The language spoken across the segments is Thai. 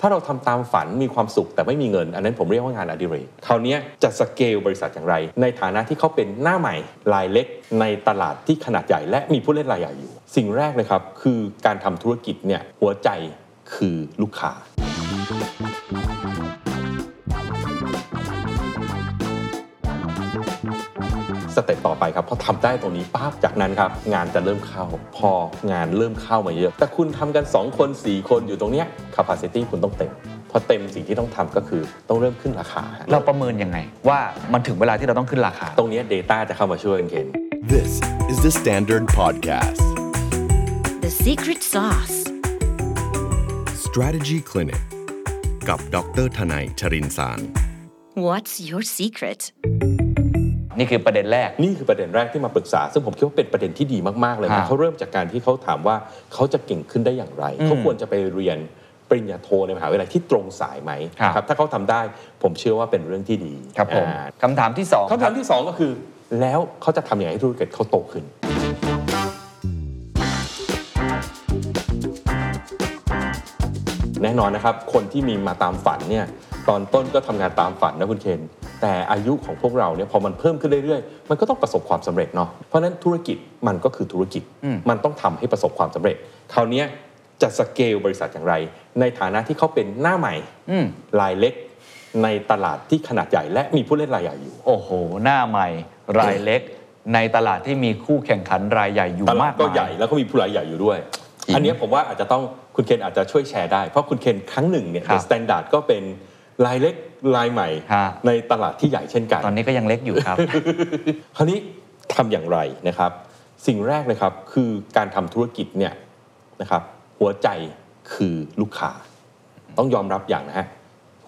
ถ้าเราทำตามฝันมีความสุขแต่ไม่มีเงิน อันนั้นผมเรียกว่างานอดิเรกคราวนี้จะสเกลบริษัทอย่างไร ในฐานะที่เขาเป็นหน้าใหม่รายเล็ก ในตลาดที่ขนาดใหญ่และมีผู้เล่นรายใหญ่อยู่ สิ่งแรกเลยครับคือการทำธุรกิจเนี่ยหัวใจคือลูกค้า สเต็ปต่อไปครับพอทำได้ตรงนี้ปั๊บจากนั้นครับงานจะเริ่มเข้า พองานเริ่มเข้ามาเยอะ แต่คุณทำกัน 2 คน 4 คนอยู่ตรงเนี้ย capacity คุณต้องเต็ม พอเต็มสิ่งที่ต้องทำก็คือต้องเริ่มขึ้นราคาฮะเราประเมินยังไง ว่ามันถึงเวลาที่เราต้องขึ้นราคา ตรงเนี้ย data จะเข้ามาช่วยกันเคน This is the Standard Podcast. The secret sauce. Strategy Clinic กับดรทนายชรินสาร What's your secret? นี่คือประเด็นแรก นี่คือประเด็นแรกที่มาปรึกษา ซึ่งผมคิดว่าเป็นประเด็นที่ดีมาก ๆ เลยครันะบเขาเริ่มจากการที่เขาถามว่าเขาจะเก่งขึ้นได้อย่างไร เขาควรจะไปเรียนปริญญาโทในมหาวิทยาลัยที่ตรงสายไหมครับนะครับถ้าเขาทำได้ผมเชื่อว่าเป็นเรื่องที่ดีครับผมอ่าคำถามที่สองคำถามที่ 2 ก็คือ แล้วเขาจะทำอย่างไรให้ธุรกิจเขาโตขึ้นแน่นอนนะครับ คนที่มีมาตามฝันเนี่ย ตอนต้นก็ทำงานตามฝันนะคุณเคนแต่อายุของพวกเราเนี่ยพอมันเพิ่มขึ้นเรื่อยๆ มันก็ต้องประสบความสำเร็จเนาะเพราะฉะนั้นธุรกิจมันก็คือธุรกิจมันต้องทำให้ประสบความสำเร็จคราวเนี้ยจะสเกลบริษัทอย่างไร ในฐานะที่เขาเป็นหน้าใหม่อืมรายเล็ก ในตลาดที่ขนาดใหญ่ และมีผู้เล่นรายใหญ่อยู่ โอ้โห หน้าใหม่รายเล็ก ในตลาดที่มีคู่แข่งขันรายใหญ่อยู่ตลามาดกก็มายใหญ่แล้วก็มีผู้รายใหญ่อยู่ด้วยจริงอันเนี้ยผมว่าอาจจะต้องคุณเคนอาจจะช่วยแชร์ได้ เพราะคุณเคนครั้งหนึ่งเนี่ยครับ Standard ก็เป็น รายเล็กรายใหม่ ฮะ ในตลาดที่ใหญ่เช่นกัน ตอนนี้ก็ยังเล็กอยู่ครับ คราวนี้ทำอย่างไรนะครับ สิ่งแรกเลยครับคือการทำธุรกิจเนี่ยนะครับ หัวใจคือลูกค้า ต้องยอมรับอย่างนะฮะ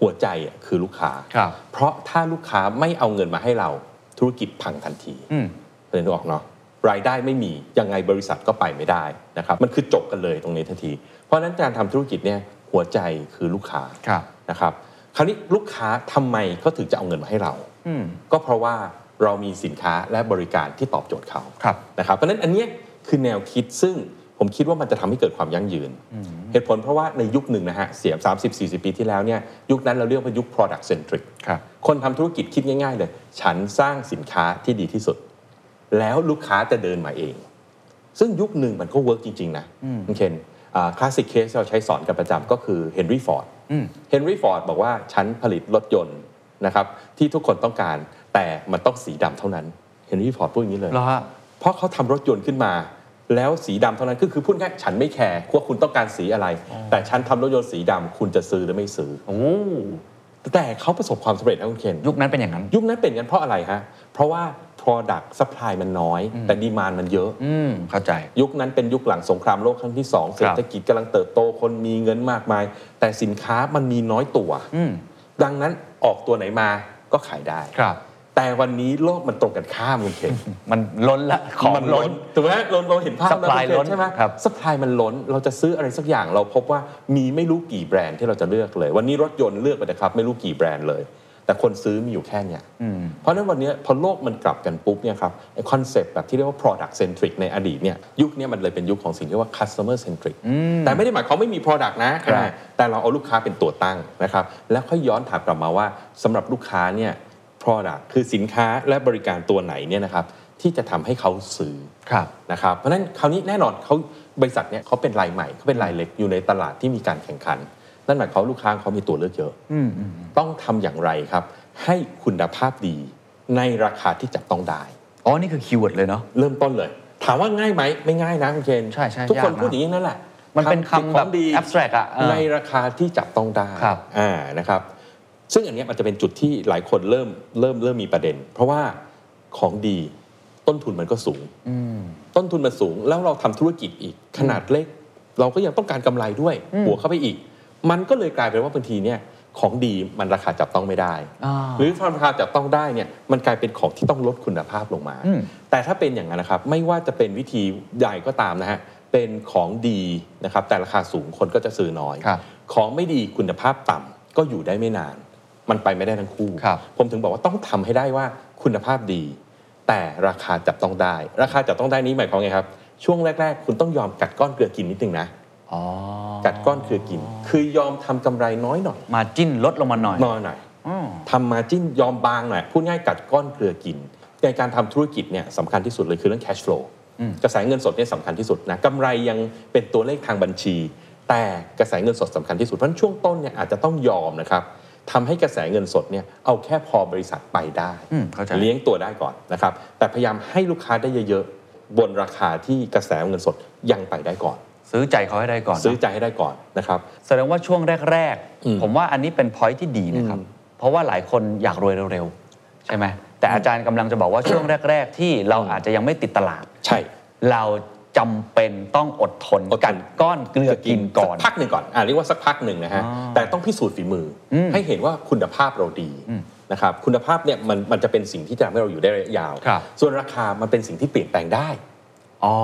หัวใจอะคือลูกค้า ครับ เพราะถ้าลูกค้าไม่เอาเงินมาให้เราธุรกิจพังทันที อืม เรียนออกเนาะรายได้ไม่มียังไงบริษัทก็ไปไม่ได้นะครับมันคือจบกันเลยตรงนี้ทันที เพราะฉะนั้นการทำธุรกิจเนี่ยหัวใจคือลูกค้าครับ นะครับ คราวนี้ลูกค้าทำไมเขาถึงจะเอาเงินมาให้เราอืมก็เพราะว่าเรามีสินค้าและบริการที่ตอบโจทย์เขาครับนะครับเพราะฉะนั้นอันเนี้ยคือแนวคิดซึ่งผมคิดว่ามันจะทำให้เกิดความยั่งยืน เหตุผลเพราะว่าในยุคหนึ่งนะฮะเสีย30 40ปีที่แล้วเนี่ยยุคนั้นเราเรียกว่ายุค product centric ครับคนทำธุรกิจคิดง่าย ๆ เลย ฉันสร้างสินค้าที่ดีที่สุด แล้วลูกค้าจะเดินมาเอง ซึ่งยุคหนึ่งมันก็ work จริง ๆ นะคุณเคน classic case เราใช้สอนกันประจำก็คือเฮนรี่ฟอร์ดอืมเฮนรี่ฟอร์ดบอกว่าฉันผลิตรถยนต์นะครับที่ทุกคนต้องการแต่มันต้องสีดำเท่านั้นเฮนรี่ฟอร์ดพูดอย่างนี้เลยเหรอฮะเพราะเขาทำรถยนต์ขึ้นมาแล้วสีดำเท่านั้นก็คือพูดง่ายๆฉันไม่ care ว่าคุณต้องการสีอะไร แต่ฉันทำรถยนต์สีดำคุณจะซื้อหรือไม่ซื้อโอ้แต่เขาประสบความสำเร็จนะคุณเคนยุคนั้นเป็นอย่างนั้น ยุคนั้นเป็นกันเพราะอะไรฮะเพราะว่า Product Supply มันน้อย แต่ดีมานมันเยอะ อืมเข้าใจ ยุคนั้นเป็นยุคหลังสงครามโลกครั้งที่ 2 เศรษฐกิจกำลังเติบโตคนมีเงินมากมาย แต่สินค้ามันมีน้อยตัว อืมดังนั้นออกตัวไหนมาก็ขายได้ ครับ แต่วันนี้โลกมันตรงกันข้ามคุณเคน มันล้นละของมันล้น ถูกไหมเราเราเห็นภาพ Supply แล้วล้นใช่ไหมครับ สปายมันล้น เราจะซื้ออะไรสักอย่างเราพบว่ามีไม่รู้กี่แบรนด์ที่เราจะเลือกเลย วันนี้รถยนต์เลือกไปนะครับ ไม่รู้กี่แบรนด์เลย แต่คนซื้อมีอยู่แค่เนี้ยอืมเพราะฉะนั้นวันนี้พอโลกมันกลับกันปุ๊บเนี่ยครับไอคอนเซปต์แบบที่เรียกว่า product centric ในอดีตเนี่ยยุคเนี้มันเลยเป็นยุคของสิ่งที่เรียกว่า customer centric แต่ไม่ได้หมายความไม่มี product นะครับอ่าแต่เราเอาลูกค้าเป็นตัวตั้งนะครับแล้วค่อยย้อนถามกลับมาว่าสำหรับลูกค้าเนี่ย product คือสินค้าและบริการตัวไหนเนี่ยนะครับที่จะทำให้เขาซื้อครับนะครับเพราะฉะนั้นคราวนี้แน่นอนเขาบริษัทเนี่ยเขาเป็นรายใหม่เขาเป็นรายเล็กอยู่ในตลาดที่มีการแข่งขัน นั่นหมายความว่าลูกค้าเขามีตัวเลือกเยอะอืมอืมต้องทำอย่างไรครับ ให้คุณภาพดีในราคาที่จับต้องได้ อ๋อ นี่คือ keyword เลยเนาะเริ่มต้นเลย ถามว่าง่ายไหมไม่ง่ายนะคุณเคนใช่ใช่ทุกคนยากนะพูดอย่างนี้นั่นแหละ มันเป็นคำแบบทำสิ่งของดี abstract อะเออในราคาที่จับต้องได้ครับอ่านะครับ ซึ่งอันเนี้ยมันจะเป็นจุดที่หลายคนเริ่มเริ่มเริ่มมีประเด็น เพราะว่าของดีต้นทุนมันก็สูงอืมต้นทุนมันสูงแล้วเราทำธุรกิจอีกขนาดเล็ก เราก็ยังต้องการกำไรด้วยอืมบวกเข้าไปอีก มันก็เลยกลายเป็นว่าบางทีเนี่ยของดีมันราคาจับต้องไม่ได้อ่าหรือราคาจับต้องได้เนี่ยมันกลายเป็นของที่ต้องลดคุณภาพลงมาอืมแต่ถ้าเป็นอย่างนั้นนะครับไม่ว่าจะเป็นวิธีใหญ่ก็ตามนะฮะเป็นของดีนะครับแต่ราคาสูงคนก็จะซื้อน้อยครับของไม่ดีคุณภาพต่ำก็อยู่ได้ไม่นาน มันไปไม่ได้ทั้งคู่ครับผมถึงบอกว่าต้องทำให้ได้ว่าคุณภาพดี แต่ราคาจับต้องได้ ราคาจับต้องได้นี้หมายความไงครับช่วงแรก ๆ คุณต้องยอมกัดก้อนเกลือกินนิดนึงนะอ๋อ กัดก้อนเกลือกิน คือยอมทำกำไรน้อยหน่อย มาจิ้นลดลงมาหน่อยน้อยหน่อยอ๋อทำมาจิ้นยอมบางหน่อยพูดง่ายกัดก้อนเกลือกินในการทำธุรกิจเนี่ยสำคัญที่สุดเลยคือเรื่อง cash flow กระแสเงินสดเนี่ยสำคัญที่สุดนะกำไรยังเป็นตัวเลขทางบัญชี แต่กระแสเงินสดสำคัญที่สุดเพราะฉะนั้นช่วงต้นเนี่ยอาจจะต้องยอมนะครับทำให้กระแสเงินสดเนี่ยเอาแค่พอบริษัทไปได้อืมเข้าใจเลี้ยงตัวได้ก่อนนะครับแต่พยายามให้ลูกค้าได้เยอะๆบนราคาที่กระแสเงินสดยังไปได้ก่อน ซื้อใจเขาให้ได้ก่อนซื้อเนอะใจให้ได้ก่อนนะครับแสดงว่าช่วงแรกอืมๆผมว่าอันนี้เป็นพอยที่ดีนะครับอืมเพราะว่าหลายคนอยากรวยเร็วๆใช่ไหมแต่อาจารย์กำลังจะบอกว่าช่วงแรก ๆ ที่เราอาจจะยังไม่ติดตลาด ใช่ เราจำเป็นต้องอดทนอดทนกันก้อนเกลือกินก่อนสัพักหนึ่งก่อนอ่าเรียกว่าสักพักหนึ่งนะฮะอ๋อแต่ต้องพิสูจน์ฝีมืออมให้เห็นว่าคุณภาพเราดีอืมนะครับคุณภาพเนี่ยมันมันจะเป็นสิ่งที่จะทำให้เราอยู่ได้ระยะยาวครับส่วนราคามันเป็นสิ่งที่เปลี่ยนแปลงได้ อ๋อ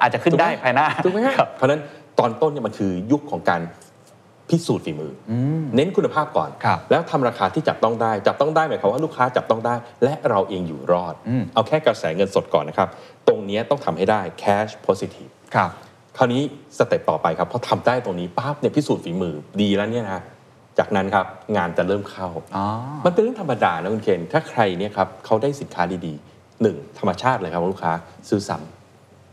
อาจจะขึ้นได้ภายหน้าถูกไหมฮะครับเพราะฉะนั้นตอนต้นเนี่ยมันคือยุคของการพิสูจน์ฝีมืออมเน้นคุณภาพก่อนครับแล้วทำราคาที่จับต้องได้ จับต้องได้หมายความว่าลูกค้าจับต้องได้ และเราเองอยู่รอดอืมเอาแค่กระแสเงินสดก่อนนะครับ ตรงเนี้ยต้องทำให้ได้ cash positive ครับคราวนี้ step ต่อไปครับพอทำได้ตรงนี้ปั๊บเนี่ยพิสูจน์ฝีมือดีแล้วเนี่ยนะจากนั้นครับงานจะเริ่มเข้าอ๋อมันเป็นเรื่องธรรมดานะคุณเคนถ้าใครเนี่ยครับเขาได้สินค้าดีๆหนึ่งธรรมชาติเลยครับว่าลูกค้าซื้อซ้ำ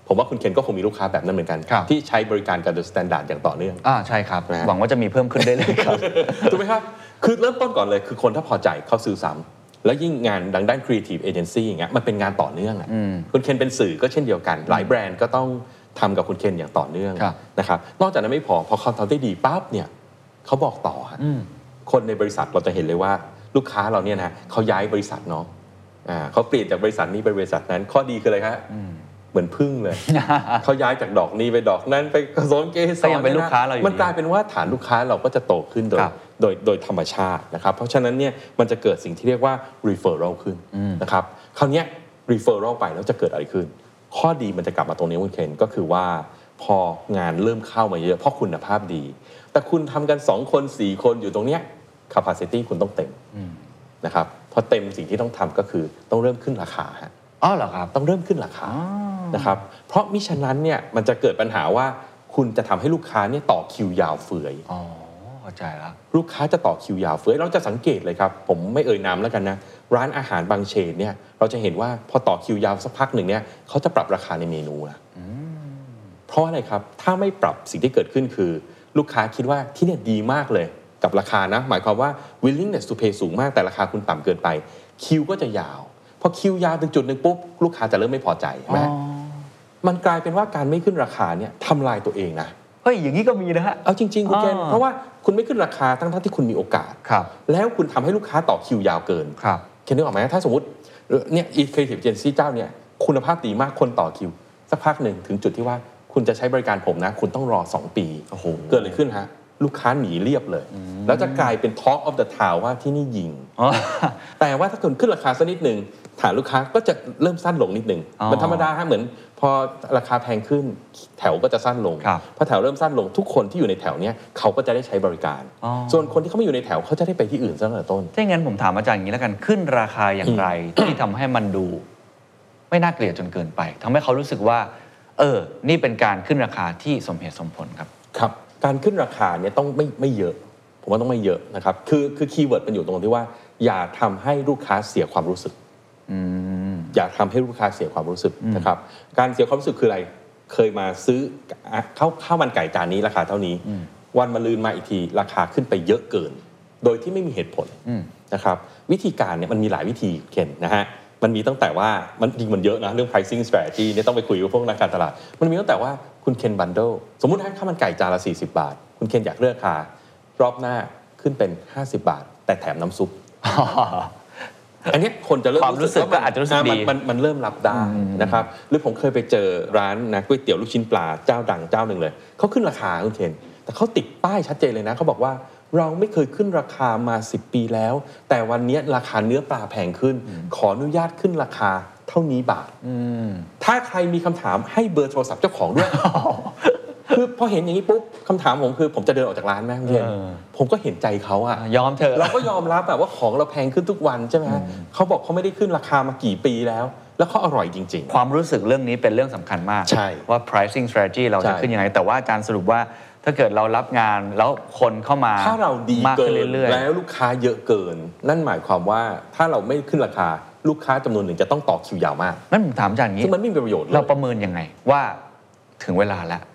ผมว่าคุณเคนก็คงมีลูกค้าแบบนั้นเหมือนกัน ครับ ที่ใช้บริการกับ The Standard อย่างต่อเนื่อง อ่าใช่ครับ นะฮะ หวังว่าจะมีเพิ่มขึ้นได้เลยครับ ถูกไหมครับ คือเริ่มต้นก่อนเลยคือคนถ้าพอใจเขาซื้อซ้ำแล้วยิ่งงานดังด้าน Creative Agency อย่างเงี้ยมันเป็นงานต่อเนื่องอะอืมคุณเคนเป็นสื่อก็เช่นเดียวกัน หลายแบรนด์ก็ต้องทำกับคุณเคนอย่างต่อเนื่องครับ นะครับนอกจากนั้นไม่พอพอเขาทำได้ดีปั๊บเนี่ยเขาบอกต่อฮะ อืม คนในบริษัทเราจะเห็นเลยว่าลูกค้าเราเนี่ยนะเขาย้ายบริษัทเนาะอ่าเขาเปลี่ยนจากบริษัทนี้ไปบริษัทนั้น ข้อดีคืออะไรครับ เหมือนพึ่งเลย เขาย้ายจากดอกนี้ไปดอกนั้นไปกระสนเกสรก็ยังเป็นลูกค้าเราอยู่มันกลายเป็นว่าฐานลูกค้าเราก็จะโตขึ้นโดยครับโดยโดยธรรมชาตินะครับเพราะฉะนั้นเนี่ยมันจะเกิดสิ่งที่เรียกว่า referral ขึ้นนะครับคราวเนี้ย referral ไปแล้วจะเกิดอะไรขึ้น ข้อดีมันจะกลับมาตรงนี้คุณเคนก็คือว่าพองานเริ่มเข้ามาเยอะเพราะคุณภาพดี แต่คุณทำกัน 2 คน 4 คนอยู่ตรงเนี้ย capacity คุณต้องเต็มนะครับพอเต็มสิ่งที่ต้องทำก็คือต้องเริ่มขึ้นราคาฮะอ๋อเหรอครับ ต้องเริ่มขึ้นราคาอ๋อ นะครับเพราะมิฉะนั้นเนี่ยมันจะเกิดปัญหาว่าคุณจะทำให้ลูกค้าเนี่ยต่อคิวยาวเฟือยอ๋อเข้าใจแล้วลูกค้าจะต่อคิวยาวเฟือยเราจะสังเกตเลยครับ ผมไม่เอ่ยนามแล้วกันนะร้านอาหารบางเชนเนี่ยเราจะเห็นว่าพอต่อคิวยาวสักพักหนึ่งเนี่ยเขาจะปรับราคาในเมนูนะเพราะอะไรครับถ้าไม่ปรับสิ่งที่เกิดขึ้นคือ ลูกค้าคิดว่าที่เนี่ยดีมากเลยกับราคานะหมายความว่า willingness to pay สูงมากแต่ราคาคุณต่ำเกินไปคิวก็จะยาวพอคิวยาวถึงจุดหนึ่งปุ๊บลูกค้าจะเริ่มไม่พอใจใช่ไหม มันกลายเป็นว่าการไม่ขึ้นราคาเนี่ยทำลายตัวเองนะเฮ้ยอย่างนี้ก็มีนะฮะเอาจริงๆคุณเกณฑ์อ่าเพราะว่าคุณไม่ขึ้นราคาทั้งๆที่คุณมีโอกาสครับแล้วคุณทำให้ลูกค้าต่อคิวยาวเกินครับเคนนึกออกไหมถ้าสมมติเนี่ยอี creative agency เจ้าเนี่ยคุณภาพดีมากคนต่อคิว สักพักหนึ่งถึงจุดที่ว่าคุณจะใช้บริการผมนะ คุณต้องรอ 2 ปีโอ้โหเกิดอะไรขึ้นฮะลูกค้าหนีเรียบเลย แล้วจะกลายเป็น Talk of the Town ว่าที่นี่ยิงอ๋อแต่ว่าถ้าคุณขึ้นราคาสักนิดหนึ่ง ฐานลูกค้าก็จะเริ่มสั้นลงนิดหนึ่งอ๋อมันธรรมดาฮะเหมือนพอราคาแพงขึ้นแถวก็จะสั้นลงครับพอแถวเริ่มสั้นลงทุกคนที่อยู่ในแถวเนี้ยเขาก็จะได้ใช้บริการอ๋อส่วนคนที่เขาไม่อยู่ในแถวเขาจะได้ไปที่อื่นซะตั้งแต่ต้นถ้าอย่างนั้นผมถามอาจารย์อย่างนี้แล้วกันขึ้นราคาอย่างไรที่ทำให้มันดู ไม่น่าเกลียดจนเกินไปทำให้เขารู้สึกว่า เออ นี่เป็นการขึ้นราคาที่สมเหตุสมผลครับครับ การขึ้นราคาเนี่ยต้องไม่ไม่เยอะ ผมว่าต้องไม่เยอะนะครับคือคือ keyword มันอยู่ตรงที่ว่า อย่าทำให้ลูกค้าเสียความรู้สึก อืมอย่าทำให้ลูกค้าเสียความรู้สึกนะครับ การเสียความรู้สึกคืออะไร เคยมาซื้ออะข้าวข้าวมันไก่จานนี้ราคาเท่านี้ วันมะรืนมาอีกทีราคาขึ้นไปเยอะเกิน โดยที่ไม่มีเหตุผลอืมนะครับ วิธีการเนี่ยมันมีหลายวิธีเคนนะฮะมันมีตั้งแต่ว่ามันจริงมันเยอะนะเรื่อง pricing strategy เนี่ยต้องไปคุยกับพวกนักการตลาด มันมีตั้งแต่ว่าคุณเคนบันเดิลสมมุติถ้าข้าวมันไก่จานละ 40 บาท คุณเคนอยากเลือกราคารอบหน้าขึ้นเป็น 50 บาท แต่แถมน้ำซุป อันเนี้ยคนจะเริ่มความรู้สึกว่ก็อาจจะรู้สึกมันดีมันมันเริ่มรับได้นะครับหรือผมเคยไปเจอร้านนะก๋วยเตี๋ยวลูกชิ้นปลาเจ้าดังเจ้าหนึ่งเลยเขาขึ้นราคาคุณเคนแต่เขาติดป้ายชัดเจนเลยนะเขาบอกว่าเราไม่เคยขึ้นราคามา 10 ปีแล้ว แต่วันเนี้ยราคาเนื้อปลาแพงขึ้น ขออนุญาตขึ้นราคาเท่านี้บาทอืมถ้าใครมีคำถามให้เบอร์โทรศัพท์เจ้าของด้วย คือพอเห็นอย่างนี้ปุ๊บคำถามผมคือผมจะเดินออกจากร้านไหมคุณเคนเออผมก็เห็นใจเขาอะยอมเถอะเราก็ยอมรับแบบว่าของเราแพงขึ้นทุกวันใช่ไหมฮะเขาบอกเขาไม่ได้ขึ้นราคามากี่ปีแล้ว แล้วเขาอร่อยจริงความรู้สึกเรื่องนี้เป็นเรื่องสำคัญมากใช่ว่า pricing strategy เราใช่จะขึ้นยังไง แต่ว่าอาจารย์สรุปว่าถ้าเกิดเรารับงานแล้วคนเข้ามาๆถ้าเราดีมากเกิขึ้นนเรื่อยแล้วลูกค้าเยอะเกิน นั่นหมายความว่าถ้าเราไม่ขึ้นราคาลูกค้าจำนวนหนึ่งจะต้องต่อคิวยาวมากๆนั่นผมถามอาจารย์อย่างนี้ซึ่งมันไม่มีประโยชน์เลยเราประเมินยังไงว่าถึงเวลาแล้วอืม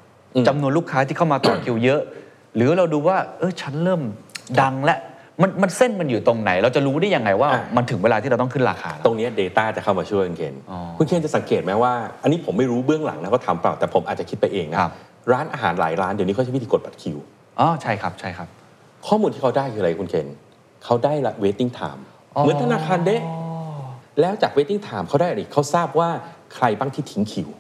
จำนวนลูกค้าที่เข้ามาต่อคิวเยอะ หรือเราดูว่า เออฉันเริ่มดังแล้วมันมันเส้นมันอยู่ตรงไหน เราจะรู้ได้ยังไงว่าอะมันถึงเวลาที่เราต้องขึ้นราคาแล้วตรงเนี้ย Data จะเข้ามาช่วยคุณเคนอ๋อคุณเคนจะสังเกตไหมว่า อันนี้ผมไม่รู้เบื้องหลังนะเขาทำเปล่าแต่ผมอาจจะคิดไปเองนะครับร้านอาหารหลายร้านเดี๋ยวนี้เขาใช้วิธีกดบัตรคิวอ๋อใช่ครับใช่ครับ ข้อมูลที่เขาได้คืออะไรคุณเคนเขาได้ละ waiting time อ๋อเหมือนธนาคารเด้แล้วจาก waiting time เขาได้อะไรอีกเขาทราบว่าใครบ้างที่ทิ้งคิวอืม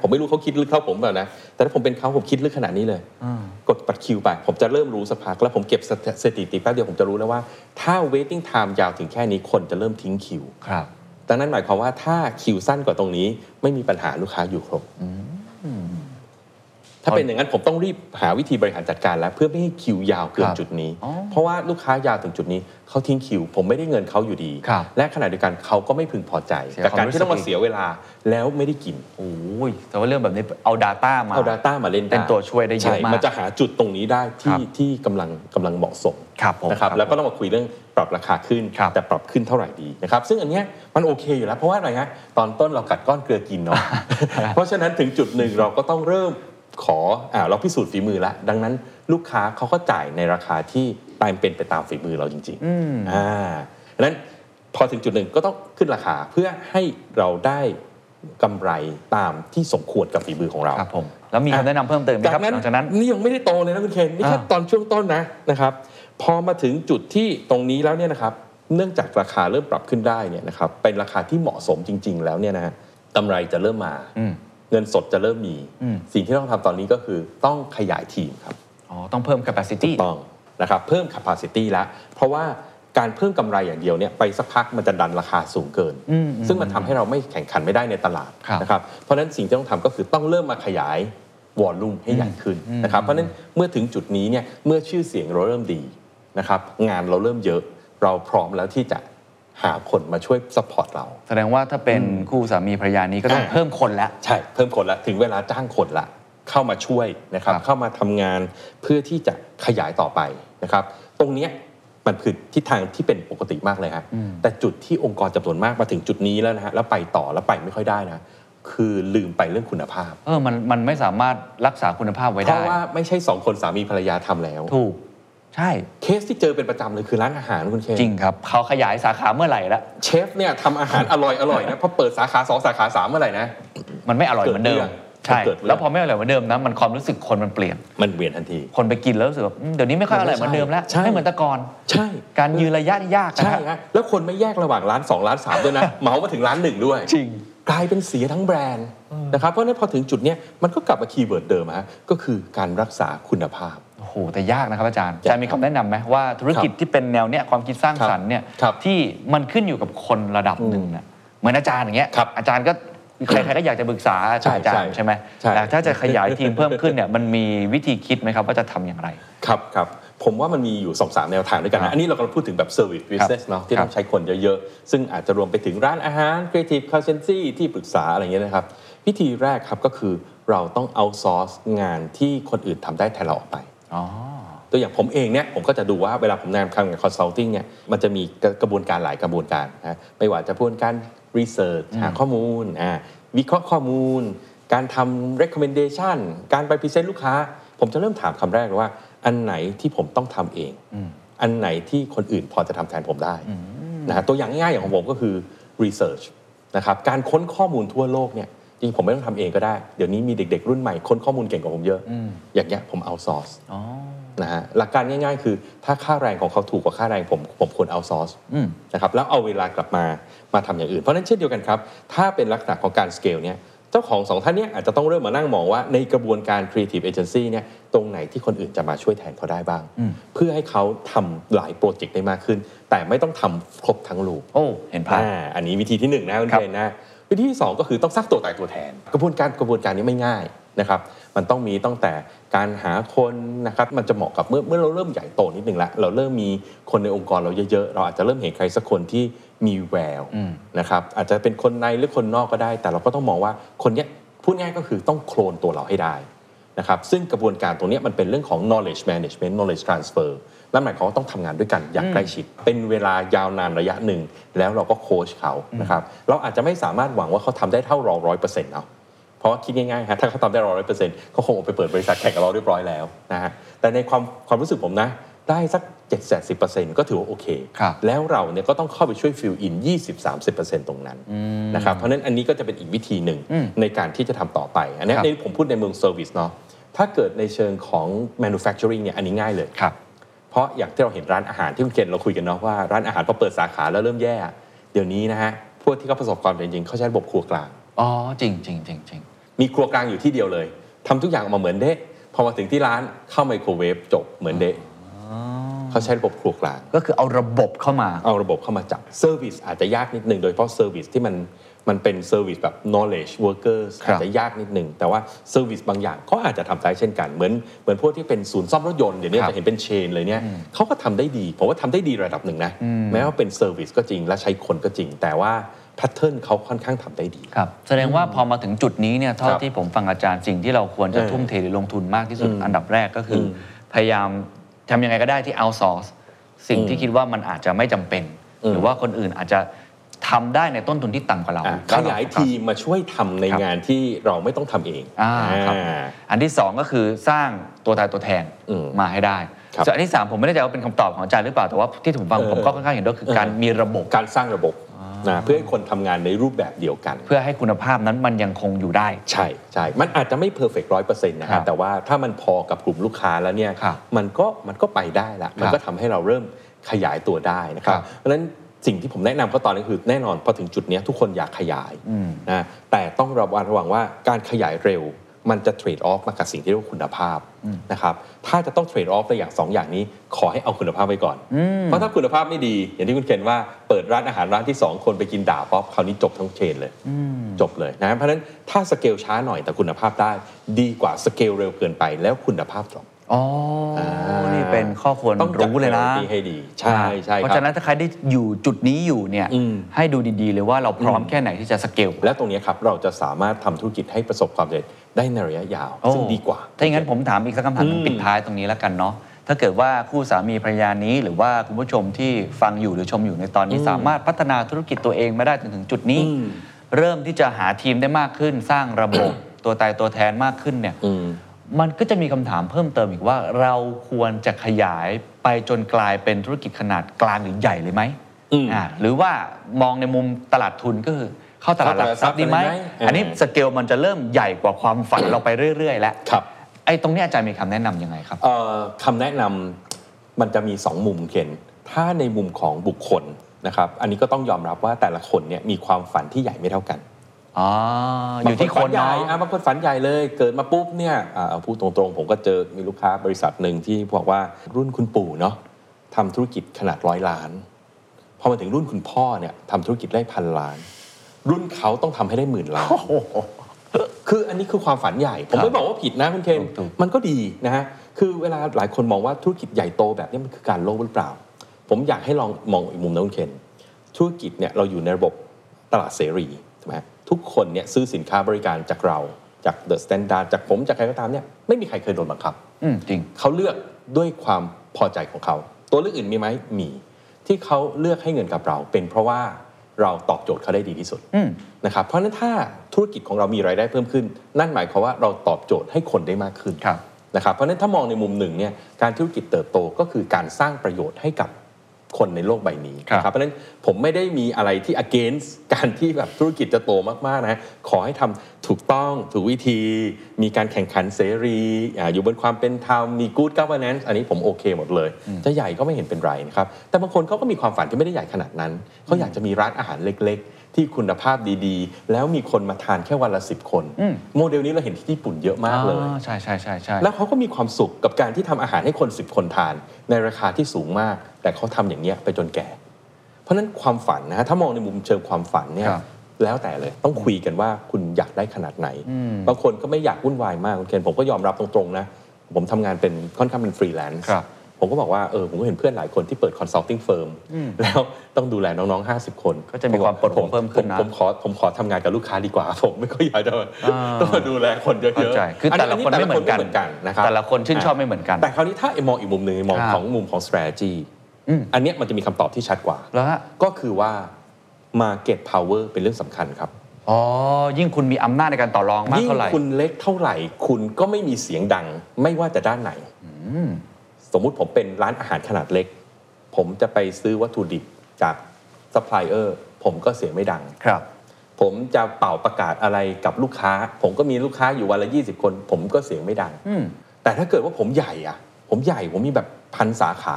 ผมไม่รู้เขาคิดลึกเท่าผมเปล่านะ แต่ถ้าผมเป็นเขาผมคิดลึกขนาดนี้เลยอ่ากดบัตรคิวไป ผมจะเริ่มรู้สักพักแล้วผมเก็บสถิสถิติแป๊บเดียวผมจะรู้แล้วว่า ถ้า waiting time ยาวถึงแค่นี้คนจะเริ่มทิ้งคิว ครับ ดังนั้นหมายความว่าถ้าคิวสั้นกว่าตรงนี้ ไม่มีปัญหาลูกค้าอยู่ครบ ถ้าเป็นอย่างนั้นผมต้องรีบหาวิธีบริหารจัดการแล้ว เพื่อไม่ให้คิวยาวเกิคนรับจุดนี้อ๋อเพราะว่าลูกค้ายาวถึงจุดนี้เขาทิ้งคิว ผมไม่ได้เงินเขาอยู่ดีครับและขณะเดียวกันเขาก็ไม่พึงพอใจเสียกับความการรู้ที่ต้องมาสึกอีกเสียเวลาแล้วไม่ได้กินโอ้ยแต่ว่าเรื่องแบบนี้เอา Data มาเอา Data มาเล่นได้เป็นตัวช่วยได้เยอะใช่มากมันจะหาจุดตรงนี้ได้ครัที่บที่กำลังกำลังเหมาะสมครับผมนะครับครับแล้วก็ต้องมาคุยเรื่องปรับราคาขึ้นครับแต่ปรับขึ้นเท่าไหร่ดีนะครับซึ่งอันเนี้ยมันโอเคอยู่แล้วเพราะว่าอะไรฮะตอนต้นเรากัดก้อนเกลือกินเนาะเพราะฉะนั้นถึงจุดหนึ่งเราก็ต้องเริ่ม ขออ่าเราพิสูจน์ฝีมือแล้วดังนั้นลูกค้าเขาก็จ่ายในราคาที่ตามเป็นไปตามฝีมือเราจริงๆอ่าดังนั้นพอถึงจุดหนึ่งก็ต้องขึ้นราคาเพื่อให้เราได้กำไรตามที่สมควรกับฝีมือของเราครับผมแล้วมีคำแนะนำเพิ่มเติมไหมครับหลังจากนั้นนี่ยังไม่ได้โตเลยนะคุณเคนนี่แค่อ่าตอนช่วงต้นนะนะครับ พอมาถึงจุดที่ตรงนี้แล้วเนี่ยนะครับ เนื่องจากราคาเริ่มปรับขึ้นได้เนี่ยนะครับเป็นราคาที่เหมาะสมจริง ๆ แล้วเนี่ยนะฮะกำไรจะเริ่มมาอืม เงินสดจะเริ่มมีอืมสิ่งที่ต้องทำตอนนี้ก็คือต้องขยายทีมครับอ๋อต้องเพิ่ม capacity ต้องนะครับเพิ่ม capacity แล้ว เพราะว่าการเพิ่มกำไรอย่างเดียวเนี่ยไปสักพักมันจะดันราคาสูงเกินอืมซึ่งมันทำให้เราไม่แข่งขันไม่ได้ในตลาดครับนะครับเพราะฉะนั้นสิ่งที่ต้องทำก็คือต้องเริ่มมาขยายวอลลุ่มให้ใหญ่ขึ้นนะครับเพราะฉะนั้นเมื่อถึงจุดนี้เนี่ยเมื่อชื่อเสียงเราเริ่มดีนะครับงานเราเริ่มเยอะเราพร้อมแล้วที่จะ หาคนมาช่วย support เรา แสดงว่าถ้าเป็นคู่สามีภรรยานี้ก็ต้องอ่าเพิ่มคนแล้วใช่เพิ่มคนละถึงเวลาจ้างคนละเข้ามาช่วยนะครับครับเข้ามาทำงานเพื่อที่จะขยายต่อไปนะครับ ตรงเนี้ยมันคือทิศทางที่เป็นปกติมากเลยฮะแต่จุดที่องค์กรจำนวนมากมาถึงจุดนี้แล้วนะฮะแล้วไปต่อแล้วไปไม่ค่อยได้นะคือลืมไปเรื่องคุณภาพ เออมันมันไม่สามารถรักษาคุณภาพไว้เพได้ราะว่าไม่ใช่สองคนสามีภรรยาทำแล้ว ถูก ใช่เคสที่เจอเป็นประจำเลยคือร้านอาหารคุณเคนจริงครับเขาขยายสาขาเมื่อไหร่แล้วเชฟเนี่ยทำอาหารอร่อยอร่อยนะพอเปิดสาขาสองสาขาสามเมื่อไหร่นะมันไม่อร่อยเหมือนเดิมเกิดเรื่องใช่เกิดเรื่องแล้วพอไม่อร่อยเหมือนเดิมนะมันความรู้สึกคนมันเปลี่ยนมันเวียนทันที คนไปกินแล้วรู้สึกว่าอืมเดี๋ยวนี้ไม่ค่อยอร่อยเหมือนเดิมแล้วใช่ไม่เหมือนแต่ก่อนใช่ การยืนระยะนี่ยากนะใช่ฮะฮะแล้วคนไม่แยกระหว่างร้าน2ร้าน3ด้วยนะเหมามาถึงร้านหนึ่งด้วยจริงกลายเป็นเสียทั้งแบรนด์นะครับเพราะฉะนั้นพอถึงจุดเนี้ยมันก็กลับมา keyword เดิมฮะก็คือการรักษาคุณภาพ โอ้โหแต่ยากนะครับอาจารย์ยากอาจารย์มีคำแนะนำไหมว่าธุรกิจที่เป็นแนวเนี้ยความคิดสร้างสรรค์เนี่ยครับที่มันขึ้นอยู่กับคนระดับหนึ่งน่ะเหมือนอาจารย์อย่างเงี้ยครับอาจารย์ก็ใครๆก็อยากจะปรึกษาอาจารย์ใช่ใช่ใช่ไหมใช่แต่ถ้าจะขยายทีมเพิ่มขึ้นเนี่ยมันมีวิธีคิดไหมครับว่าจะทำอย่างไรครับครับผมว่ามันมีอยู่2อสแนวทางด้วยกันครับนะ อันนี้เรากำลังพูดถึงแบบ service business เนาะที่ครัต้บองใช้คนเยอะๆ ซึ่งอาจจะรวมไปถึงร้านอาหาร creative consultancy ที่ปรึกษาอะไรอย่างเงี้ยนะครับ วิธีแรกครับก็คือเราต้อง outsource งานที่คนอื่นทำได้แทนเราออกไปอ๋อ ตัวอย่างผมเองเนี่ยผมก็จะดูว่าเวลาผมทำงานกับ consulting เนี่ยมันจะมีกระบวนการหลายกระบวนการนะไม่ว่าจะกระบวนการ research หาข้อมูลอ่าวิเคราะห์ข้อมูล การทำ recommendation การไป present ลูกค้า ผมจะเริ่มถามคำแรกเลยว่า อันไหนที่ผมต้องทำเอง อันไหนที่คนอื่นพอจะทำแทนผมได้นะฮะตัวอย่างง่ายๆอย่างของผมก็คือ research นะครับการค้นข้อมูลทั่วโลกเนี่ย จริงๆผมไม่ต้องทำเองก็ได้ เดี๋ยวนี้มีเด็กๆ รุ่นใหม่ค้นข้อมูลเก่งกว่าผมเยอะ อย่างเงี้ยผม outsource อ๋อนะฮะหลักการง่ายๆ คือถ้าค่าแรงของเขาถูกกว่าค่าแรงผมผมควร outsource อืมนะครับแล้วเอาเวลากลับมามาทำอย่างอื่น เพราะฉะนั้นเช่นเดียวกันครับ ถ้าเป็นลักษณะของการสเกลเนี่ยเจ้าของสองท่านเนี้ยอาจจะต้องเริ่มมานั่งมองว่าในกระบวนการ Creative Agency เนี่ยตรงไหนที่คนอื่นจะมาช่วยแทนเขาได้บ้าง เพื่อให้เขาทำหลายโปรเจกต์ได้มากขึ้น แต่ไม่ต้องทำครบทั้งลูปโอ้เห็นภาพอ่าอันนี้วิธีที่หนึ่งนะคุณครับเคนนะ วิธีที่สองก็คือต้องสร้างตัวตายตัวแทน กระบวนการกระบวนการนี้ไม่ง่ายนะครับมันต้องมีตั้งแต่การหาคนนะครับมันจะเหมาะกับเมื่อเมื่อเราเริ่มใหญ่โตนิดนึงแล้วเราเริ่มมีคนในองค์กรเราเยอะๆ เราอาจจะเริ่มเห็นใครสักคนที่มีแววนะครับอาจจะเป็นคนในหรือคนนอกก็ได้ แต่เราก็ต้องมองว่าคนเนี้ยพูดง่ายก็คือต้องโคลนตัวเราให้ได้ นะครับซึ่งกระบวนการตรงเนี้ยมันเป็นเรื่องของ knowledge management knowledge transfer นั่นหมายความว่าต้องทำงานด้วยกันอย่างใกล้ชิด เป็นเวลายาวนานระยะหนึ่ง แล้วเราก็โค้ชเขานะครับเราอาจจะไม่สามารถหวังว่าเขาทำได้เท่าเราร้อยเปอร์เซ็นต์เอาเพราะว่าคิดง่ายๆฮะถ้าเขาทำได้ร้อยเปอร์เซ็นต์เขาคงเอาไปเปิดบริษัทแข่งกับเราเรียบร้อยแล้วนะฮะแต่ในความความรู้สึกผมนะได้สัก 70-80%ก็ถือว่าโอเคครับแล้วเราเนี่ยก็ต้องเข้าไปช่วย fill in 20-30%ตรงนั้นนะครับ เพราะฉะนั้นอันนี้ก็จะเป็นอีกวิธีหนึ่งในการที่จะทำต่อไป อันนี้ครับในผมพูดในเมืองเซอร์วิสเนาะ ถ้าเกิดในเชิงของ manufacturing เนี่ยอันนี้ง่ายเลยครับเพราะอย่างที่เราเห็นร้านอาหารที่คุณเคนเราคุยกันเนาะว่าร้านอาหารพอเปิดสาขาแล้วเริ่มแย่ เดี๋ยวนี้นะฮะพวกที่เขาประสบความสำเร็จจริงเขาใช้ระบบครัวกลางอ๋อจริงจริงจริงจริงมีครัวกลางอยู่ที่เดียวเลยทำทุกอย่างออกมาเหมือนเดะพอมาถึงที่ร้านเข้าไมโครเวฟจบเหมือนเดะเขาใช้ระบบครัวกลาง ก็คือเอาระบบเข้ามาเอาระบบเข้ามาจับ service อาจจะยากนิดนึงโดยเฉพาะ service ที่มัน มันเป็น service แบบ knowledge workers ครับอาจจะยากนิดนึงแต่ว่า service บางอย่างก็อาจจะทำได้เช่นกัน เหมือนเหมือนพวกที่เป็นศูนย์ซ่อมรถยนต์เดี๋ยวนี้ครับจะเห็นเป็น chain เลยเนี่ยเขาก็ทำได้ดี ผมว่าทำได้ดีระดับหนึ่งนะ แม้ว่าเป็น service ก็จริงและใช้คนก็จริง แต่ว่า pattern เขาค่อนข้างทำได้ดี ครับ แสดงว่าพอมาถึงจุดนี้เนี่ยเท่าครับที่ผมฟังอาจารย์สิ่งที่เราควรจะเออทุ่มเทหรือลงทุนมากที่สุดอืมอันดับแรกก็คืออมพยายามทำยังไงก็ได้ที่ outsource สิ่งที่คิดว่ามันอาจจะไม่จำเป็นอืมหรือว่าคนอื่นอาจจะ ทำได้ในต้นทุนที่ต่ำกว่าเราอะแล้ขวเรยายทีมมาช่วยทำในครับงานที่เราไม่ต้องทำเองอ่าครับอ่าอันที่สองก็คือสร้างตัวตายตัวแทนอืมมาให้ได้ครับส่วนอันที่สามผมไม่แน่ใจว่าเป็นคำตอบของอาจารย์หรือเปล่าแต่ว่าที่ผมฟังเออผมก็ค่อนข้างเห็นด้วยคือเออการมีระบบการสร้างระบบนะเพื่อให้คนทำงานในรูปแบบเดียวกัน เพื่อให้คุณภาพนั้นมันยังคงอยู่ได้ ใช่ใช่มันอาจจะไม่เพอร์เฟกต์ร้อยเปอร์เซ็นต์นะครัฮะบแต่ว่าถ้ามันพอกับกลุ่มลูกค้าแล้วเนี่ยครับมันก็มันก็ไปได้ละมันก็ทำให้เราเริ่มขยายตัวได้นะครับครับเพราะฉะนั้น สิ่งที่ผมแนะนำเขาตอนนี้คือแน่นอนพอถึงจุดเนี้ยทุกคนอยากขยายอืมนะแต่ต้องระวังระวังว่าการขยายเร็วมันจะเทรดออฟมากับสิ่งที่เรียกว่าคุณภาพนะครับถ้าจะต้องเทรดออฟในอย่างสองอย่างนี้ ขอให้เอาคุณภาพไว้ก่อน เพราะถ้าคุณภาพไม่ดี อย่างที่คุณเคนว่าเปิดร้านอาหารร้านที่สองคนไปกินด่าป๊อปคราวนี้จบทั้งเชนเลยจบเลยนะเพราะฉะนั้นถ้าสเกลช้าหน่อยแต่คุณภาพได้ ดีกว่าสเกลเร็วเกินไปแล้วคุณภาพดร อปอ๋ออา นี่เป็นข้อควรต้องจัดรู้เลยนะ priority ให้ดีใช่ใช่เพคราะรับฉะนั้นถ้าใครได้อยู่จุดนี้อยู่เนี่ยอืม ให้ดูดีๆเลยว่าเราพร้อมแค่ไหนที่จะสเกล และตรงนี้ครับเราจะสามารถทำธุรกิจให้ประสบความสำเร็จได้ในระยะยาว โอ้ซึ่งดีกว่า ถ้าอย่างนั้นผมถามอีกสักคำถามหนึ่งอืมปิดท้ายตรงนี้แล้วกันเนาะ ถ้าเกิดว่าคู่สามีภรรยานี้ หรือว่าคุณผู้ชมที่ฟังอยู่หรือชมอยู่ในตอนนี้สามารถพัฒนาธุรกิจตัวเองมาได้จนถึงจุดนี้ อืม เริ่มที่จะหาทีมได้มากขึ้น สร้างระบบ ตัวตายตัวแทนมากขึ้นเนี่ย อืม มันก็จะมีคำถามเพิ่มเติมอีกว่า เราควรจะขยายไปจนกลายเป็นธุรกิจขนาดกลางหรือใหญ่เลยไหมอืมอ่าหรือว่ามองในมุมตลาดทุนก็คือ เข้าตลาดหลักทรัพย์ดีไหมเข้าตลาดหลักทรัพย์ได้ไหมอันนี้สเกลมันจะเริ่มใหญ่กว่าความฝันเราไปเรื่อย ๆ แล้วครับไอ้ตรงนี้อาจารย์มีคำแนะนำยังไงครับเอ่อคำแนะนำมันจะมี 2 มุมเคนถ้าในมุมของบุคคลนะครับ อันนี้ก็ต้องยอมรับว่าแต่ละคนเนี่ยมีความฝันที่ใหญ่ไม่เท่ากัน อ๋อ อยู่ที่คนบางฝัใหญ่เนาะอะบางคนฝันใหญ่เลย เกิดมาปุ๊บเนี่ยอ่าเอาพูดตรงๆ ผมก็เจอมีลูกค้าบริษัทหนึ่งที่บอกว่ารุ่นคุณปู่เนาะทำธุรกิจขนาดร้อยล้าน พอมาถึงรุ่นคุณพ่อเนี่ยทำธุรกิจได้พันล้าน รุ่นเขาต้องทำให้ได้หมื่นล้าน คืออันนี้คือความฝันใหญ่ ผมไม่บอกว่าผิดนะคุณเคนถูกมันก็ดีนะฮะ คือเวลาหลายคนมองว่าธุรกิจใหญ่โตแบบนี้มันคือการโลภหรือเปล่า ผมอยากให้ลองมองอีกมุมนะคุณเคน ธุรกิจเนี่ยเราอยู่ในระบบตลาดเสรีใช่ไหม ทุกคนเนี่ยซื้อสินค้าบริการจากเราจาก The Standard จากผมจากใครก็ตามเนี่ยไม่มีใครเคยโดนบังคับอืมจริงเขาเลือกด้วยความพอใจของเขา ตัวเลือกอื่นมีไหมมีที่เขาเลือกให้เงินกับเรา เป็นเพราะว่าเราตอบโจทย์เขาได้ดีที่สุดอืมนะครับเพราะฉะนั้นถ้าธุรกิจของเรามีรายได้เพิ่มขึ้น นั่นหมายความว่าเราตอบโจทย์ให้คนได้มากขึ้นครับนะครับเพราะฉะนั้นถ้ามองในมุมหนึ่งเนี่ยการธุรกิจเติบโตก็คือการสร้างประโยชน์ให้กับ คนในโลกใบนี้ครับนะเพราะฉะนั้นผมไม่ได้มีอะไรที่ against การที่แบบธุรกิจจะโตมากๆนะขอให้ทำถูกต้องถูกวิธี มีการแข่งขันเสรีอ่าอยู่บนความเป็นธรรมมี good governance อันนี้ผมโอเคหมดเลย จะใหญ่ก็ไม่เห็นเป็นไรนะครับแต่บางคนเขาก็มีความฝันที่ไม่ได้ใหญ่ขนาดนั้นเขาอยากจะมีร้านอาหารเล็กๆ ที่คุณภาพดีๆ แล้วมีคนมาทานแค่วันละสิบคนอืมโมเดลนี้เราเห็นที่ญี่ปุ่นเยอะมากเลยอ๋อใช่ใช่ใช่ใช่แล้วเขาก็มีความสุขกับการที่ทำอาหารให้คน10คนทาน ในราคาที่สูงมาก แต่เขาทำอย่างเงี้ยไปจนแก่ เพราะฉะนั้นความฝันนะฮะถ้ามองในมุมเชิงความฝันเนี่ยครับแล้วแต่เลยต้องคุยกันว่าคุณอยากได้ขนาดไหนบางคนก็ไม่อยากวุ่นวายมากคุณเคนผมก็ยอมรับตรงๆนะผมทำงานเป็นค่อนข้างเป็นฟรีแลนซ์ครับ ผมก็บอกว่าเออผมก็เห็นเพื่อนหลายคนที่เปิด consulting firm แล้วต้องดูแลน้องๆ 50 คน ก็จะมีความปวดหัวเพิ่มขึ้นนะผมผมขอผมขอทำงานกับลูกค้าดีกว่า ผมไม่ค่อยอยากจะต้องมาดูแลคนเยอะเข้าๆใจคือแต่ละคนไม่เหมือนกันนะครับแต่ละคนชื่นชอบไม่เหมือนกัน แต่คราวนี้ถ้าไอ้มองอีกมุมหนึ่งมองครับของมุมของ strategy อืมอันเนี้ยมันจะมีคำตอบที่ชัดกว่าแล้วฮะก็คือว่า market power เป็นเรื่องสำคัญครับอ๋อ ยิ่งคุณมีอำนาจในการต่อรองมากยิ่งเท่าไหร่คุณเล็กเท่าไหร่ คุณก็ไม่มีเสียงดัง ไม่ว่าจะด้านไหน สมมุติผมเป็นร้านอาหารขนาดเล็ก ผมจะไปซื้อวัตถุดิบจากซัพพลายเออร์ผมก็เสียงไม่ดังครับ ผมจะป่าวประกาศอะไรกับลูกค้า ผมก็มีลูกค้าอยู่วันละ 20 คน ผมก็เสียงไม่ดังอืมแต่ถ้าเกิดว่าผมใหญ่อะผมใหญ่ผมมีแบบพันสาขา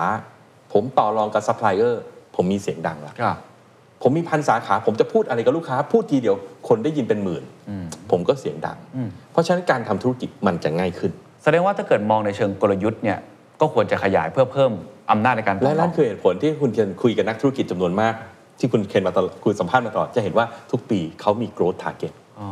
ผมต่อรองกับซัพพลายเออร์ผมมีเสียงดังละครับผมมีพันสาขา ผมจะพูดอะไรกับลูกค้า พูดทีเดียวคนได้ยินเป็นหมื่น ผมก็เสียงดัง เพราะฉะนั้นการทำธุรกิจมันจะง่ายขึ้น แสดงว่าถ้าเกิดมองในเชิงกลยุทธ์เนี่ย ก็ควรจะขยายเพื่อเพิ่มอำนาจในการต่อรอง และนั่นคือเหตุผลที่คุณเคนคุยกับนักธุรกิจจำนวนมาก ที่คุณเคนมาตลอดคุณสัมภาษณ์มาตลอดจะเห็นว่าทุกปีเขามี growth target อ๋อ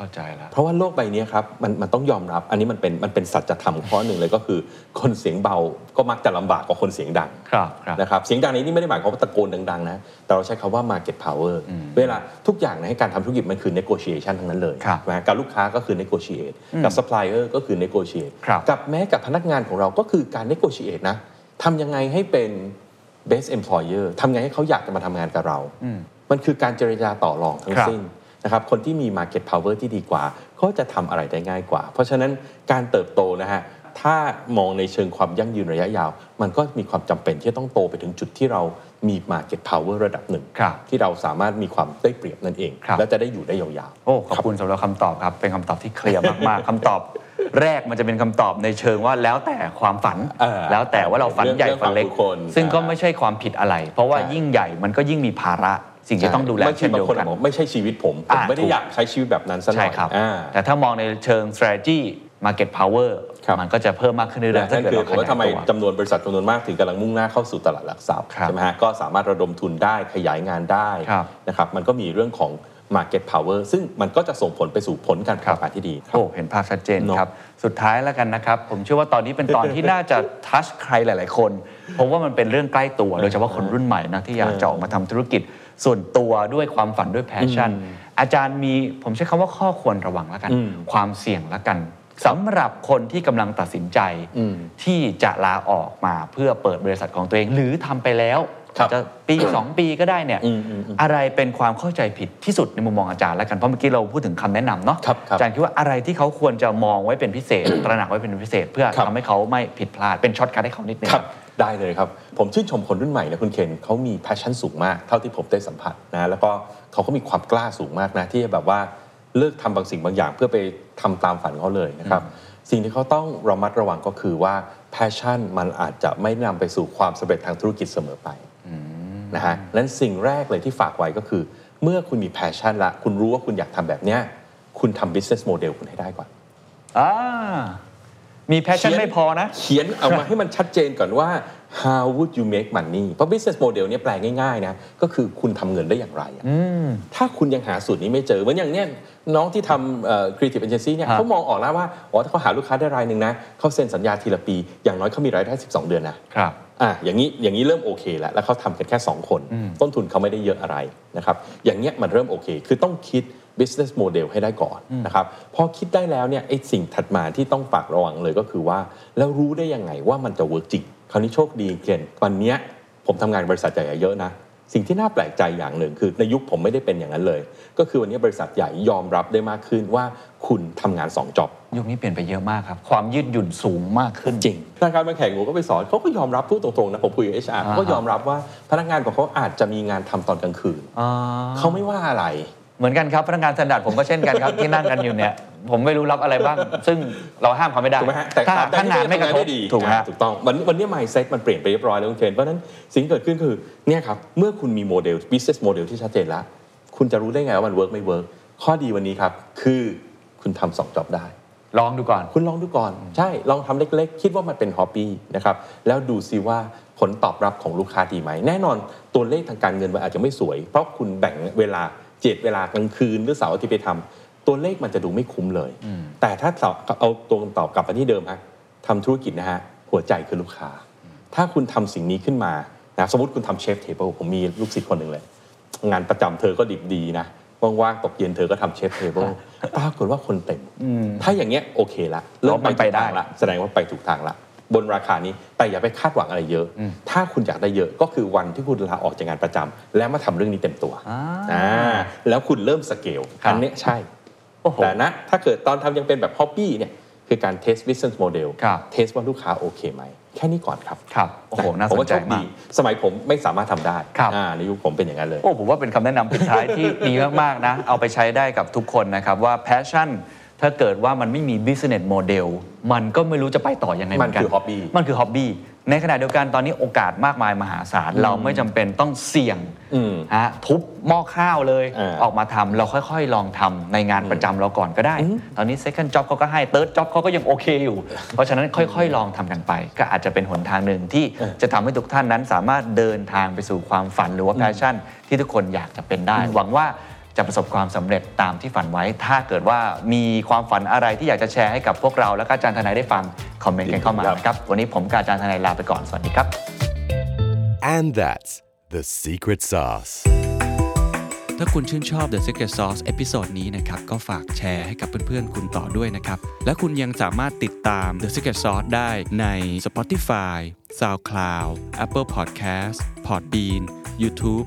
เข้าใจแล้ว เพราะว่าโลกใบนี้ครับมันมันต้องยอมรับ อันนี้มันเป็นมันเป็นสัจธรรมข้อหนึ่งเลยก็คือ คนเสียงเบาก็มักจะลำบากกว่าคนเสียงดังครับครับนะครับเสียงดังนี้นี่ไม่ได้หมายความว่าตะโกนดังๆนะแต่เราใช้คำว่า market power เวลาทุกอย่างในการทำธุรกิจมันคือ negotiation ทั้งนั้นเลยครับนะกับลูกค้าก็คือ negotiate กับ supplier ก็คือ negotiate ครับกับแม้กับพนักงานของเราก็คือการ negotiate นะทำยังไงให้เป็น best employer ทำไงให้เขาอยากจะมาทำงานกับเรา มันคือการเจรจาต่อรองทั้งครับสิ้น นะครับคนที่มี market power ที่ดีกว่าเขาจะทำอะไรได้ง่ายกว่า เพราะฉะนั้นการเติบโตนะฮะถ้ามองในเชิงความยั่งยืนระยะยาว มันก็มีความจำเป็นที่จะต้องโตไปถึงจุดที่เรามี market power ระดับหนึ่งครับที่เราสามารถมีความได้เปรียบนั่นเองครับและจะได้อยู่ได้ยาวๆโอ้ขอบคุณสำหรับคำตอบครับ เป็นคำตอบที่เคลียร์มากๆคำตอบแรกมันจะเป็นคำตอบในเชิงว่าแล้วแต่ความฝันเออแล้วแต่ว่าเราฝันใหญ่เรื่องฝันเล็กความบุคคลซึ่งก็อ่าไม่ใช่ความผิดอะไร เพราะว่าใช่ยิ่งใหญ่มันก็ยิ่งมีภาระ สิ่งที่ต้องดูแลบางทีเช่นเดียวบางคนกันบอกไม่ใช่ชีวิตผม ผมอ่าไม่ได้ถูกอยากใช้ชีวิตแบบนั้นซะหน่ใช่อยครับอ่าแต่ถ้ามองในเชิง strategy market power ครับมันก็จะเพิ่มมากขึ้นเรื่อยๆถ้านั่นเกิดคือเราผมว่าขยายทำไมตัวจำนวนบริษัทจำนวนมากถึงกำลังมุ่งหน้าเข้าสู่ตลาดหลักทรัพย์ครับใช่ไหมฮะก็สามารถระดมทุนได้ขยายงานได้ครับนะครับมันก็มีเรื่องของ market power ซึ่งมันก็จะส่งผลไปสู่ผลการแข่งขันที่ดีครับโอ้เห็นภาพชัดเจนเนอะครับ สุดท้ายแล้วกันนะครับ ผมเชื่อว่าตอนนี้เป็นตอนที่น่าจะทัชใครหลาย ๆ คน เพราะว่ามันเป็นเรื่องใกล้ตัว โดยเฉพาะคนรุ่นใหม่นะที่อยากจะออกมาทำธุรกิจ ส่วนตัวด้วยความฝันด้วยแพชชั่น อาจารย์มีผมใช้คำว่าข้อควรระวังแล้วกันอืมความเสี่ยงแล้วกันสำหรับคนที่กำลังตัดสินใจอืมที่จะลาออกมาเพื่อเปิดบริษัทของตัวเอง หรือทำไปแล้วครับอาจจะปี 2 ปีก็ได้เนี่ยอืมอืมอืมอะไรเป็นความเข้าใจผิดที่สุดในมุมมองอาจารย์แล้วกัน เพราะเมื่อกี้เราพูดถึงคำแนะนำเนาะครับครับอาจารย์คิดว่าอะไรที่เขาควรจะมองไว้เป็นพิเศษ ตระหนักไว้เป็นพิเศษ เพื่อครับทำให้เขาไม่ผิดพลาดเป็น shortcut ให้เขานิดนึงครับ ได้เลยครับ ผมชื่นชมคนรุ่นใหม่นะคุณเคนเขามี passion สูงมาก เท่าที่ผมได้สัมผัสนะแล้วก็เขาก็มีความกล้าสูงมากนะที่จะแบบว่าเลิกทำบางสิ่งบางอย่าง เพื่อไปทำตามฝันเขาเลยนะครับสิ่งที่เขาต้องระมัดระวังก็คือว่า passion มันอาจจะไม่นำไปสู่ความสำเร็จทางธุรกิจเสมอไปนะฮะนั้นสิ่งแรกเลยที่ฝากไว้ก็คือ เมื่อคุณมี passion ละคุณรู้ว่าคุณอยากทำแบบเนี้ยคุณทำ business model คุณให้ได้ก่อนอ่า มีแพชชั่นไม่พอนะ เขียนเอามาให้มันชัดเจนก่อนว่า how would you make money เพราะ business model เนี่ยแปลง่ายๆนะก็คือคุณทำเงินได้อย่างไรอะถ้าคุณยังหาสูตรนี้ไม่เจอ เหมือนอย่างเนี้ยน้องที่ทำเอ่อ creative agency เนี่ยครับเขามองออกแล้วว่าอ๋อถ้าเขาหาลูกค้าได้รายหนึ่งนะเขาเซ็นสัญญาทีละปี อย่างน้อยเขามีรายได้ 12 เดือนนะครับอะอย่างนี้อย่างนี้เริ่มโอเคแล้วแล้วเขาทำกันแค่ 2 คน ต้นทุนเขาไม่ได้เยอะอะไรนะครับอย่างเงี้ยมันเริ่มโอเค คือต้องคิด business model ให้ได้ก่อนนะครับพอคิดได้แล้วเนี่ยไอ้สิ่งถัดมาที่ต้องฝากระวังเลยก็คือว่า แล้วรู้ได้ยังไงว่ามันจะ work จริง คราวนี้โชคดีเกณฑ์วันเนี้ยผมทำงานบริษัทใหญ่เยอะนะ สิ่งที่น่าแปลกใจอย่างหนึ่งคือในยุคผมไม่ได้เป็นอย่างนั้นเลย ก็คือวันนี้บริษัทใหญ่ยอมรับได้มากขึ้นว่าคุณทำงาน2 job ยุคนี้เปลี่ยนไปเยอะมากครับ ความยืดหยุ่นสูงมากขึ้นจริงธนาคารบางแห่งผมก็ไปสอนเขาก็ยอมรับพูดตรงๆนะผมคุยกับ HR เขาก็ยอมรับว่าพนักงานของเขาอาจจะมีงานทำตอนกลางคืนอ่าเขาไม่ว่าอะไร เหมือนกันครับพนักงาน Standard ผมก็เช่นกันครับที่นั่งกันอยู่เนี่ยผมไม่รู้รับอะไรบ้าง ซึ่งเราห้ามเขาไม่ได้ถูกไหมฮะแต่ถ้าตามถ้างานไม่กระทบทำงานได้ดีถูกไหมอ่าฮะถูกต้องวันวันนี้ mindset มันเปลี่ยนไปเรียบร้อยแล้วคุณเคนเพราะฉะนั้นสิ่งที่เกิดขึ้นคือเนี่ยครับเมื่อคุณมีโมเดล business model ที่ชัดเจนแล้ว คุณจะรู้ได้ไงว่ามัน work ไม่ work ข้อดีวันนี้ครับคือคุณทำสอง job ได้ ลองดูก่อน คุณลองดูก่อน ใช่ลองทำเล็กๆ คิดว่ามันเป็นฮอบบี้นะครับแล้วดูซิว่าผลตอบรับของลูกค้าดีไหมแน่นอนตัวเลขทางการเงินมันอาจจะไม่สวย เพราะคุณแบ่งเวลา เจ็ดเวลากลางคืนหรือเสาร์อาที่ไปทำตัวเลขมันจะดูไม่คุ้มเลย แต่ถ้าเอาตัวคำตอบกลับมาที่เดิมฮะทำธุรกิจนะฮะหัวใจคือลูกค้า ถ้าคุณทำสิ่งนี้ขึ้นมานะสมมติคุณทำ chef table ผมมีลูกศิษย์คนหนึ่งเลย งานประจำเธอก็ดิบดีนะว่างๆตกเย็นเธอก็ทำ chef table ปรากฏว่าคนเต็ม ถ้าอย่างเงี้ยโอเคละเริ่มมันไปได้ถูกทางละแสดงว่าไปถูกทางละ บนราคานี้แต่อย่าไปคาดหวังอะไรเยอะ ถ้าคุณอยากได้เยอะก็คือวันที่คุณลาออกจากงานประจำแล้วมาทำเรื่องนี้เต็มตัวอ่าอ่าแล้วคุณเริ่มสเกลครับอันเนี้ยใช่โอ้โหแต่นะถ้าเกิดตอนทำยังเป็นแบบฮอบบี้เนี่ยคือการ test business model ครับเทสว่าลูกค้าโอเคไหมแค่นี้ก่อนครับ ครับ โอ้โห น่าผมสนว่าใจโชคมาดีกสมัยผมไม่สามารถทำได้ครับอ่าในยุคผมเป็นอย่างนั้นเลย โอ้ ผมว่าเป็นคำแนะนำปิดท้ายที่ดีมาก ๆ นะ เอาไปใช้ได้กับทุกคนนะครับว่า passion ถ้าเกิดว่ามันไม่มี business model มันก็ไม่รู้จะไปต่อยังไงเหมันมือนกันคือ hobby มันคือ hobby ในขณะเดียวกันตอนนี้โอกาสมากมายมหาศาล เราไม่จำเป็นต้องเสี่ยงอืมฮะทุบหม้อข้าวเลยอ่าออกมาทำเราค่อยๆ ลองทำในงานประจำเราก่อนก็ได้ ตอนนี้ second job เขาก็ให้ third job เขาก็ยังโอเคอยู่ เพราะฉะนั้นค่อยๆ ลองทำกันไป ก็อาจจะเป็นหนทางหนึ่งที่จะทำให้ทุกท่านนั้นสามารถเดินทางไปสู่ความฝันหรือว่า passion ที่ทุกคนอยากจะเป็นได้ หวังว่า จะประสบความสำเร็จตามที่ฝันไว้ ถ้าเกิดว่ามีความฝันอะไรที่อยากจะแชร์ให้กับพวกเรา และก็อาจารย์ทนายได้ฟัง คอมเมนต์กันเข้ามานะครับ วันนี้ผมกับอาจารย์ทนายลาไปก่อน สวัสดีครับ And that's the secret sauce. ถ้าคุณชื่นชอบ The Secret Sauce episode นี้นะครับ ก็ฝากแชร์ให้กับเพื่อนๆ คุณต่อด้วยนะครับ และคุณยังสามารถติดตาม The Secret Sauce ได้ใน Spotify, SoundCloud, Apple Podcast, Podbean, YouTube